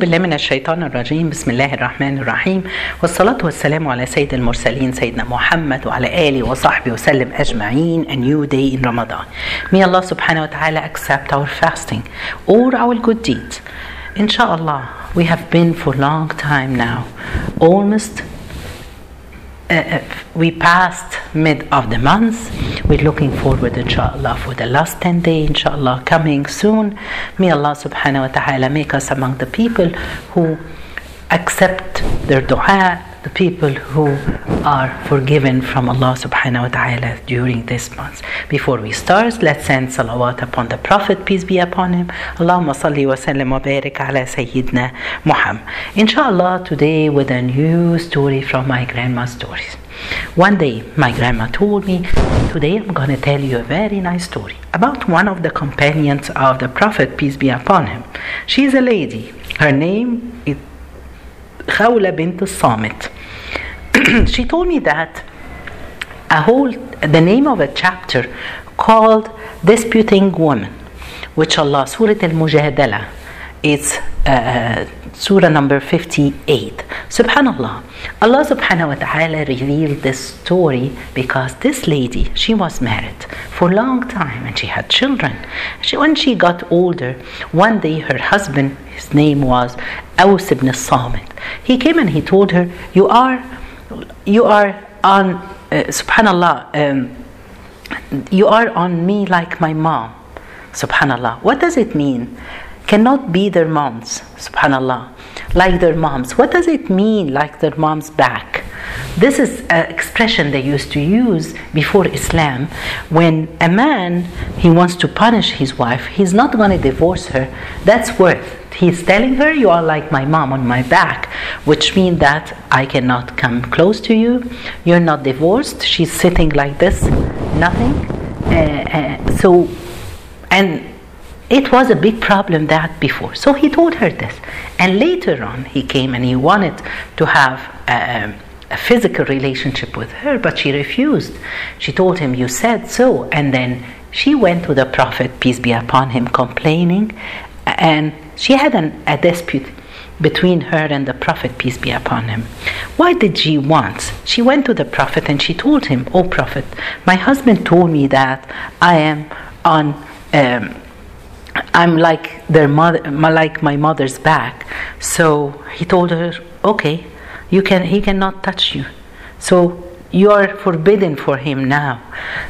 بالله من الشيطان الرجيم بسم الله الرحمن الرحيم والصلاة والسلام على سيد المرسلين سيدنا محمد وعلى آله وصحبه وسلم أجمعين a new day in Ramadan May Allah subhanahu wa ta'ala accept our fasting or our good deeds Inshallah we have been for a long time now almost uh, we passed mid of the month. We're looking forward, inshallah, for the last 10 days, inshallah, coming soon. May Allah subhanahu wa ta'ala make us among the people who accept their dua, the people who are forgiven from Allah subhanahu wa ta'ala during this month. Before we start, let's send salawat upon the Prophet, peace be upon him. Allahumma salli wa sallim wa barik ala Sayyidina Muhammad. Inshallah, today with a new story from my grandma's stories. One day, my grandma told me, Today I'm going to tell you a very nice story about one of the companions of the Prophet, peace be upon him. She's a lady. Her name is Khawla bint Samit. she told me that a whole the name of a chapter called Disputing Women, which Allah Surah Al Mujadala, it's uh, Surah number 58. Subhanallah. Allah subhanahu wa ta'ala revealed this story because this lady, she was married for a long time and she had children. She, when she got older, one day her husband, his name was Aus ibn Samit, he came and he told her, You are, you are on, uh, subhanallah, um, you are on me like my mom. Subhanallah. What does it mean? Cannot be their moms. Subhanallah. Like their moms. What does it mean, like their mom's back? This is an expression they used to use before Islam. When a man he wants to punish his wife, he's not going to divorce her. That's worth. He's telling her, "You are like my mom on my back," which means that I cannot come close to you. You're not divorced. She's sitting like this, nothing. Uh, uh, so, and it was a big problem that before. So he told her this. And later on, he came and he wanted to have a, a, physical relationship with her, but she refused. She told him, You said so. And then she went to the Prophet, peace be upon him, complaining. And she had an, a dispute between her and the Prophet, peace be upon him. Why did she want? She went to the Prophet and she told him, Oh Prophet, my husband told me that I am on. Um, I'm like their mother, like my mother's back. So he told her, "Okay, you can. He cannot touch you. So you are forbidden for him now."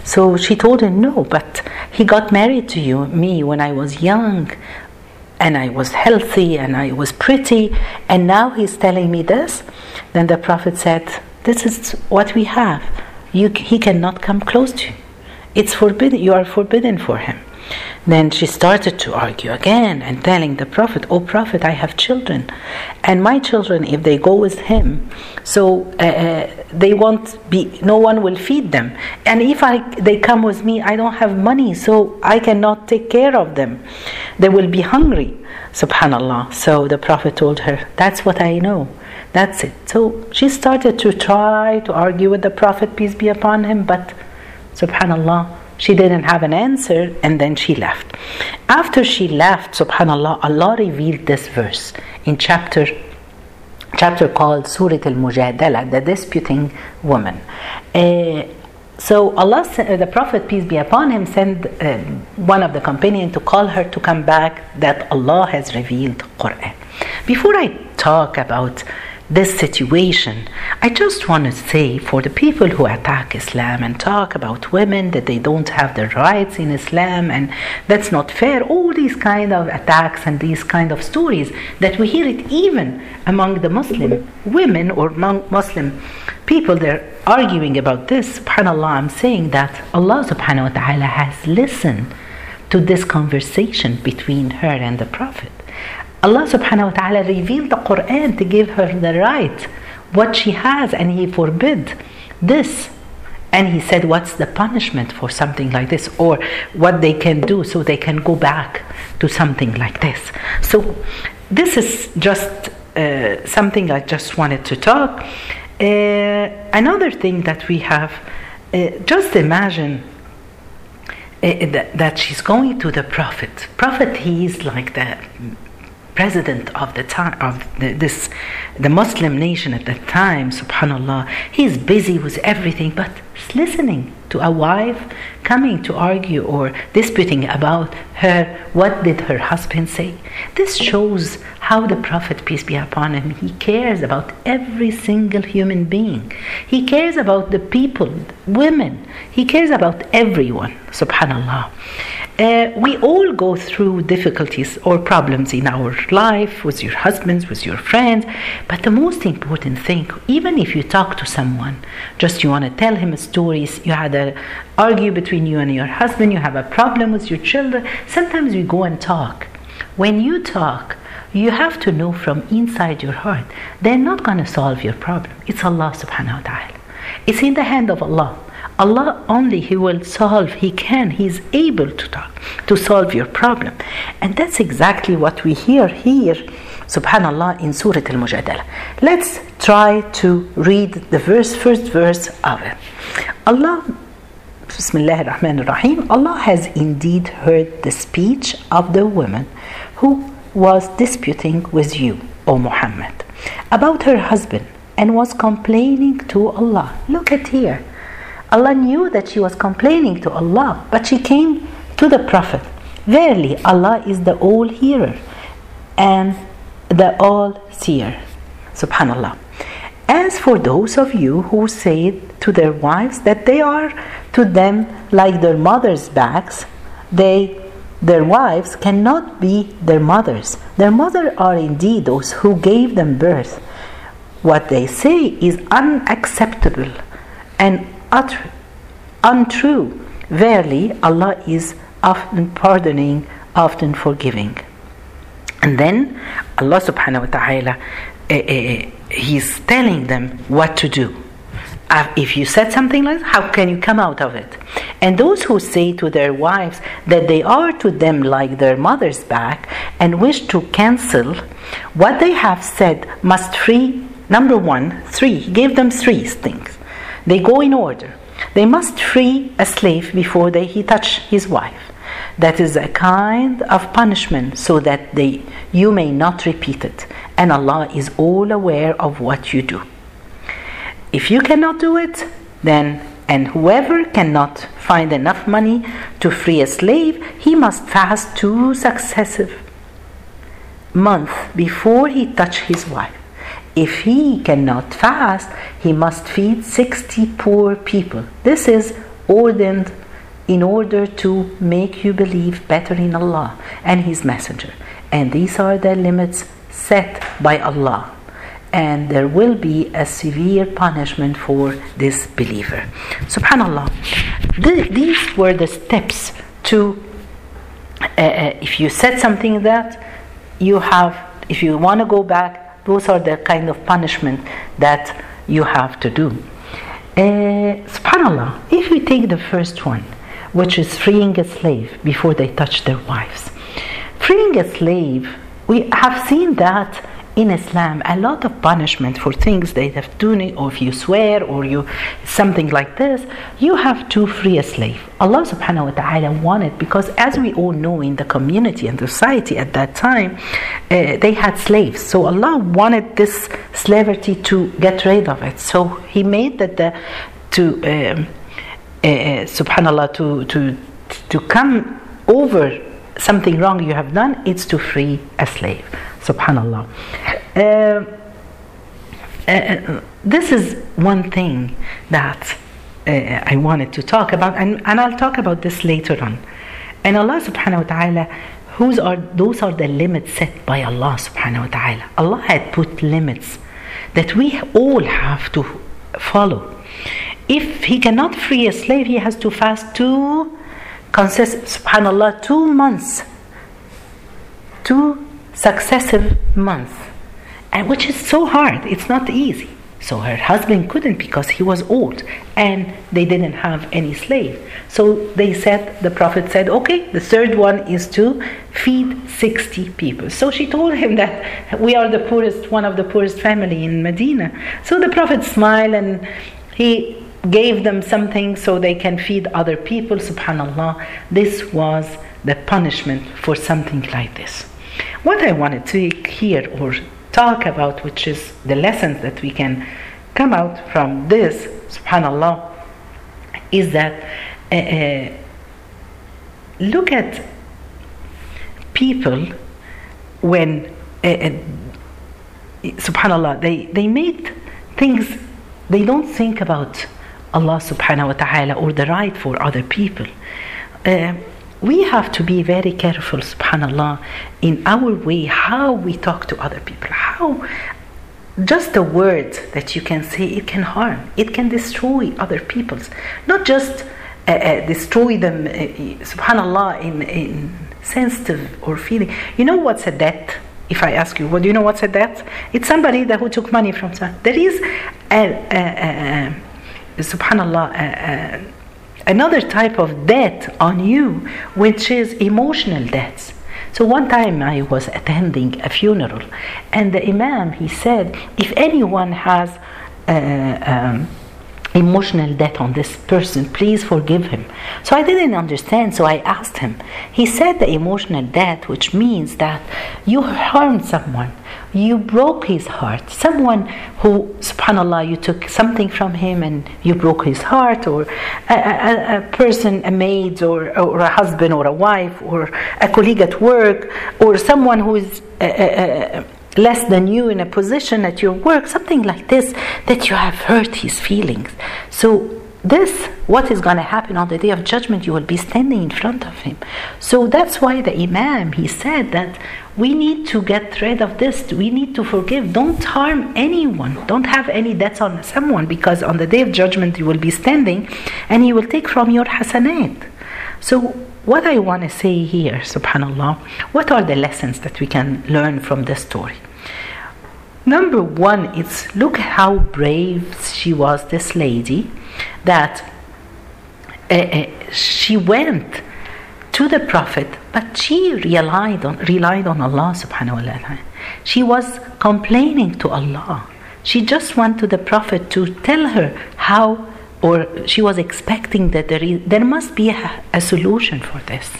So she told him, "No, but he got married to you, me, when I was young, and I was healthy and I was pretty, and now he's telling me this." Then the prophet said, "This is what we have. You, he cannot come close to you. It's forbidden. You are forbidden for him." Then she started to argue again and telling the Prophet, Oh Prophet, I have children. And my children, if they go with him, so uh, they won't be, no one will feed them. And if I, they come with me, I don't have money, so I cannot take care of them. They will be hungry. Subhanallah. So the Prophet told her, That's what I know. That's it. So she started to try to argue with the Prophet, peace be upon him, but subhanallah, she didn't have an answer and then she left. After she left, subhanallah, Allah revealed this verse in chapter chapter called Surah Al-Mujadala, the disputing woman. Uh, so Allah, the Prophet peace be upon him, sent uh, one of the companions to call her to come back that Allah has revealed Quran. Before I talk about this situation, I just want to say for the people who attack Islam and talk about women that they don't have the rights in Islam and that's not fair, all these kind of attacks and these kind of stories that we hear it even among the Muslim women or among Muslim people, they're arguing about this. SubhanAllah, I'm saying that Allah subhanahu wa ta'ala has listened to this conversation between her and the Prophet. Allah subhanahu wa ta'ala revealed the Quran to give her the right, what she has, and He forbid this. And He said, What's the punishment for something like this? Or what they can do so they can go back to something like this. So, this is just uh, something I just wanted to talk. Uh, another thing that we have, uh, just imagine that, that she's going to the Prophet. Prophet, he is like the president of the time of the, this the Muslim nation at that time, subhanallah, he's busy with everything but listening to a wife coming to argue or disputing about her what did her husband say? This shows how the prophet peace be upon him he cares about every single human being he cares about the people women he cares about everyone subhanallah uh, we all go through difficulties or problems in our life with your husbands, with your friends. But the most important thing, even if you talk to someone, just you want to tell him stories, you had an argue between you and your husband, you have a problem with your children. Sometimes we go and talk. When you talk, you have to know from inside your heart, they're not going to solve your problem. It's Allah subhanahu wa ta'ala. It's in the hand of Allah. Allah only He will solve, He can, He is able to talk, to solve your problem. And that's exactly what we hear here, subhanallah, in Surah Al Mujadala. Let's try to read the verse, first verse of it. Allah Bismillah ar-Rahman ar-Rahim. Allah has indeed heard the speech of the woman who was disputing with you, O Muhammad, about her husband and was complaining to Allah. Look at here. Allah knew that she was complaining to Allah, but she came to the Prophet. Verily, Allah is the all hearer and the all seer. Subhanallah. As for those of you who say to their wives that they are to them like their mothers' backs, they their wives cannot be their mothers. Their mother are indeed those who gave them birth. What they say is unacceptable and utter, untrue. Verily, Allah is often pardoning, often forgiving. And then Allah subhanahu wa ta'ala, uh, uh, He's telling them what to do. Uh, if you said something like that, how can you come out of it? And those who say to their wives that they are to them like their mother's back and wish to cancel what they have said must free, number one, three. give them three things. They go in order. They must free a slave before they, he touch his wife. That is a kind of punishment so that they, you may not repeat it. And Allah is all aware of what you do. If you cannot do it, then and whoever cannot find enough money to free a slave, he must fast two successive months before he touch his wife. If he cannot fast, he must feed 60 poor people. This is ordained in order to make you believe better in Allah and His Messenger. And these are the limits set by Allah. And there will be a severe punishment for this believer. Subhanallah. Th- these were the steps to, uh, uh, if you said something that you have, if you want to go back, those are the kind of punishment that you have to do. Uh, subhanallah, if we take the first one, which is freeing a slave before they touch their wives. Freeing a slave, we have seen that in Islam a lot of punishment for things they have done, or if you swear or you something like this, you have to free a slave. Allah subhanahu wa ta'ala wanted because as we all know in the community and society at that time, uh, they had slaves. So Allah wanted this slavery to get rid of it. So He made that the to um, uh, subhanallah to to to come over something wrong you have done, it's to free a slave. Subhanallah. Uh, uh, this is one thing that uh, I wanted to talk about, and, and I'll talk about this later on. And Allah subhanahu wa ta'ala, whose are those are the limits set by Allah subhanahu wa ta'ala. Allah had put limits that we all have to follow. If he cannot free a slave, he has to fast two consist subhanallah two months two successive months and which is so hard. It's not easy. So her husband couldn't because he was old and they didn't have any slave. So they said the prophet said okay the third one is to feed 60 people. So she told him that we are the poorest one of the poorest family in medina. So the prophet smiled and he gave them something so they can feed other people. Subhanallah this was the punishment for something like this What I wanted to hear or talk about, which is the lessons that we can come out from this, subhanallah, is that uh, look at people when uh, subhanallah they, they make things they don't think about allah subhanahu wa ta'ala or the right for other people we have to be very careful subhanallah in our way how we talk to other people how just a word that you can say it can harm it can destroy other people's not just uh, uh, destroy them uh, subhanallah in, in sensitive or feeling you know what's a debt if I ask you, well, do you know what's a debt? It's somebody that who took money from someone. There is, a, a, a, subhanallah, another type of debt on you, which is emotional debts. So one time I was attending a funeral, and the imam he said, if anyone has uh, um, emotional debt on this person, please forgive him. So I didn't understand, so I asked him. He said the emotional debt, which means that you harmed someone, you broke his heart. Someone who, subhanAllah, you took something from him and you broke his heart, or a, a, a person, a maid, or, or a husband, or a wife, or a colleague at work, or someone who is. Uh, less than you in a position at your work, something like this, that you have hurt his feelings. So, this, what is going to happen on the day of judgment, you will be standing in front of him. So, that's why the Imam, he said that we need to get rid of this. We need to forgive. Don't harm anyone. Don't have any debts on someone because on the day of judgment, you will be standing and he will take from your hasanat. So, what I want to say here, subhanAllah, what are the lessons that we can learn from this story? Number one is look how brave she was, this lady, that uh, uh, she went to the Prophet, but she relied on, relied on Allah subhanahu wa ta'ala. She was complaining to Allah. She just went to the Prophet to tell her how, or she was expecting that there, is, there must be a, a solution for this.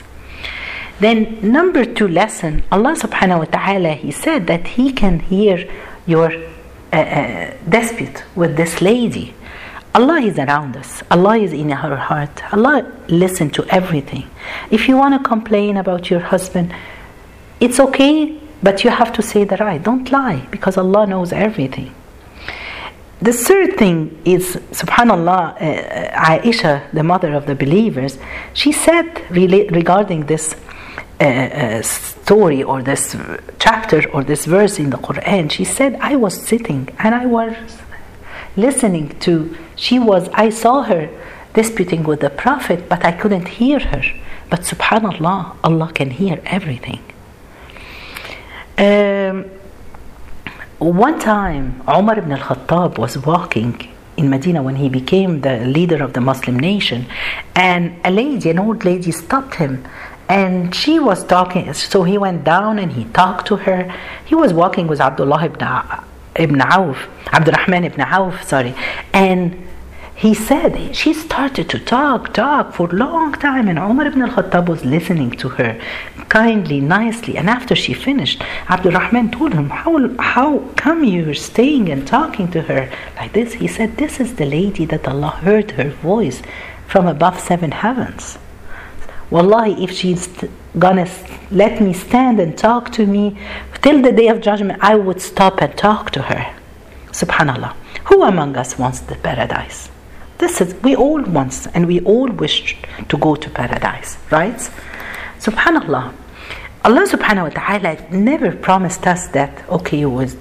Then number two lesson, Allah subhanahu wa ta'ala, He said that He can hear your uh, uh, dispute with this lady. Allah is around us. Allah is in her heart. Allah listen to everything. If you want to complain about your husband, it's okay, but you have to say the right. Don't lie because Allah knows everything. The third thing is, subhanAllah, uh, Aisha, the mother of the believers, she said regarding this uh, uh, story or this chapter or this verse in the Quran, she said, I was sitting and I was listening to, she was, I saw her disputing with the Prophet, but I couldn't hear her. But subhanAllah, Allah can hear everything. Um, one time, Umar ibn al Khattab was walking in Medina when he became the leader of the Muslim nation, and a lady, an old lady, stopped him and she was talking so he went down and he talked to her. He was walking with abdullah ibn, ibn auf abdurrahman ibn auf sorry and he said she started to talk talk for a long time and umar ibn al-khattab was listening to her kindly nicely and after she finished abdurrahman told him how, how come you're staying and talking to her like this he said this is the lady that allah heard her voice from above seven heavens Wallahi, if she's gonna let me stand and talk to me till the day of judgment, I would stop and talk to her. Subhanallah. Who among us wants the paradise? This is we all want and we all wish to go to paradise, right? Subhanallah. Allah subhanahu wa ta'ala never promised us that okay was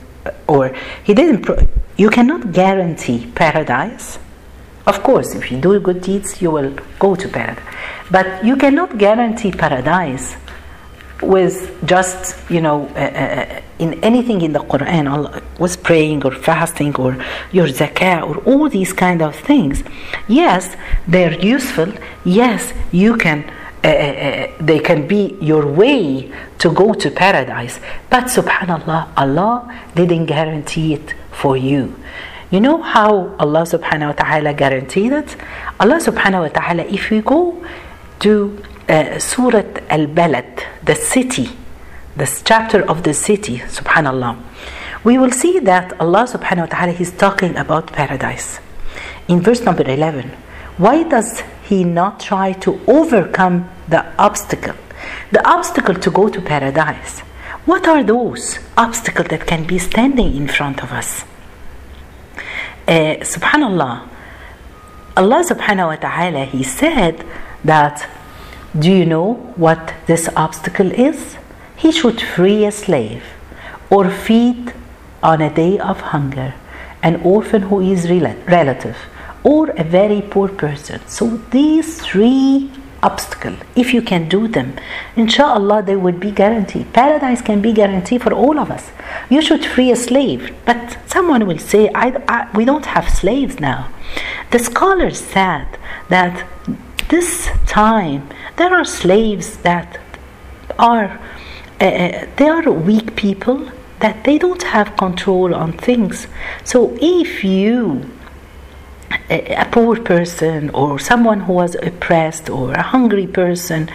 or he didn't pro- you cannot guarantee paradise. Of course, if you do good deeds, you will go to paradise. But you cannot guarantee paradise with just, you know, uh, uh, in anything in the Quran, Allah, with praying or fasting or your zakah or all these kind of things. Yes, they're useful. Yes, you can. Uh, uh, they can be your way to go to paradise. But subhanallah, Allah didn't guarantee it for you. You know how Allah subhanahu wa ta'ala guaranteed it? Allah subhanahu wa ta'ala, if we go to Al Balad, the city, this chapter of the city, subhanallah, we will see that Allah subhanahu wa ta'ala is talking about paradise. In verse number 11, why does he not try to overcome the obstacle? The obstacle to go to paradise. What are those obstacles that can be standing in front of us? Uh, subhanallah, Allah subhanahu wa ta'ala, He said that, do you know what this obstacle is? He should free a slave or feed on a day of hunger an orphan who is relative or a very poor person. So these three obstacles, if you can do them, inshallah they would be guaranteed. Paradise can be guaranteed for all of us. You should free a slave, but someone will say, I, I, we don't have slaves now. The scholars said that this time there are slaves that are uh, they are weak people that they don't have control on things. So if you a, poor person or someone who was oppressed or a hungry person,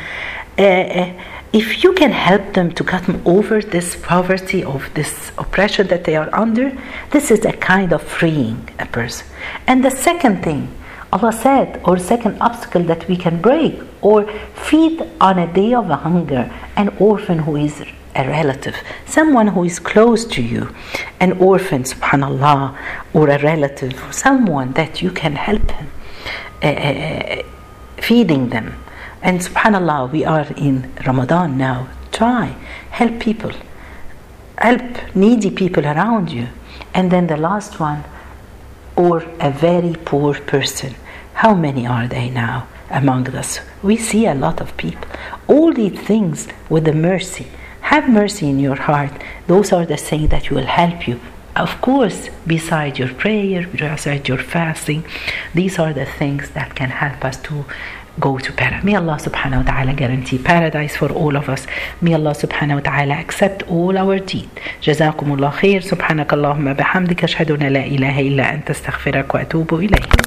uh, if you can help them to get over this poverty of this oppression that they are under, this is a kind of freeing a person. And the second thing, Allah said, or second obstacle that we can break, or feed on a day of hunger an orphan who is a relative, someone who is close to you, an orphan, subhanAllah, or a relative, someone that you can help him, uh, feeding them. And subhanAllah, we are in Ramadan now. Try, help people, help needy people around you. And then the last one, or a very poor person. How many are they now among us? We see a lot of people. All these things with the mercy have mercy in your heart. Those are the things that will help you. Of course, beside your prayer, beside your fasting, these are the things that can help us to go to paradise. May Allah subhanahu wa ta'ala guarantee paradise for all of us. May Allah subhanahu wa ta'ala accept all our deed. جزاكم الله خير سبحانك اللهم بحمدك أشهد أن لا إله إلا أنت استغفرك وأتوب إليك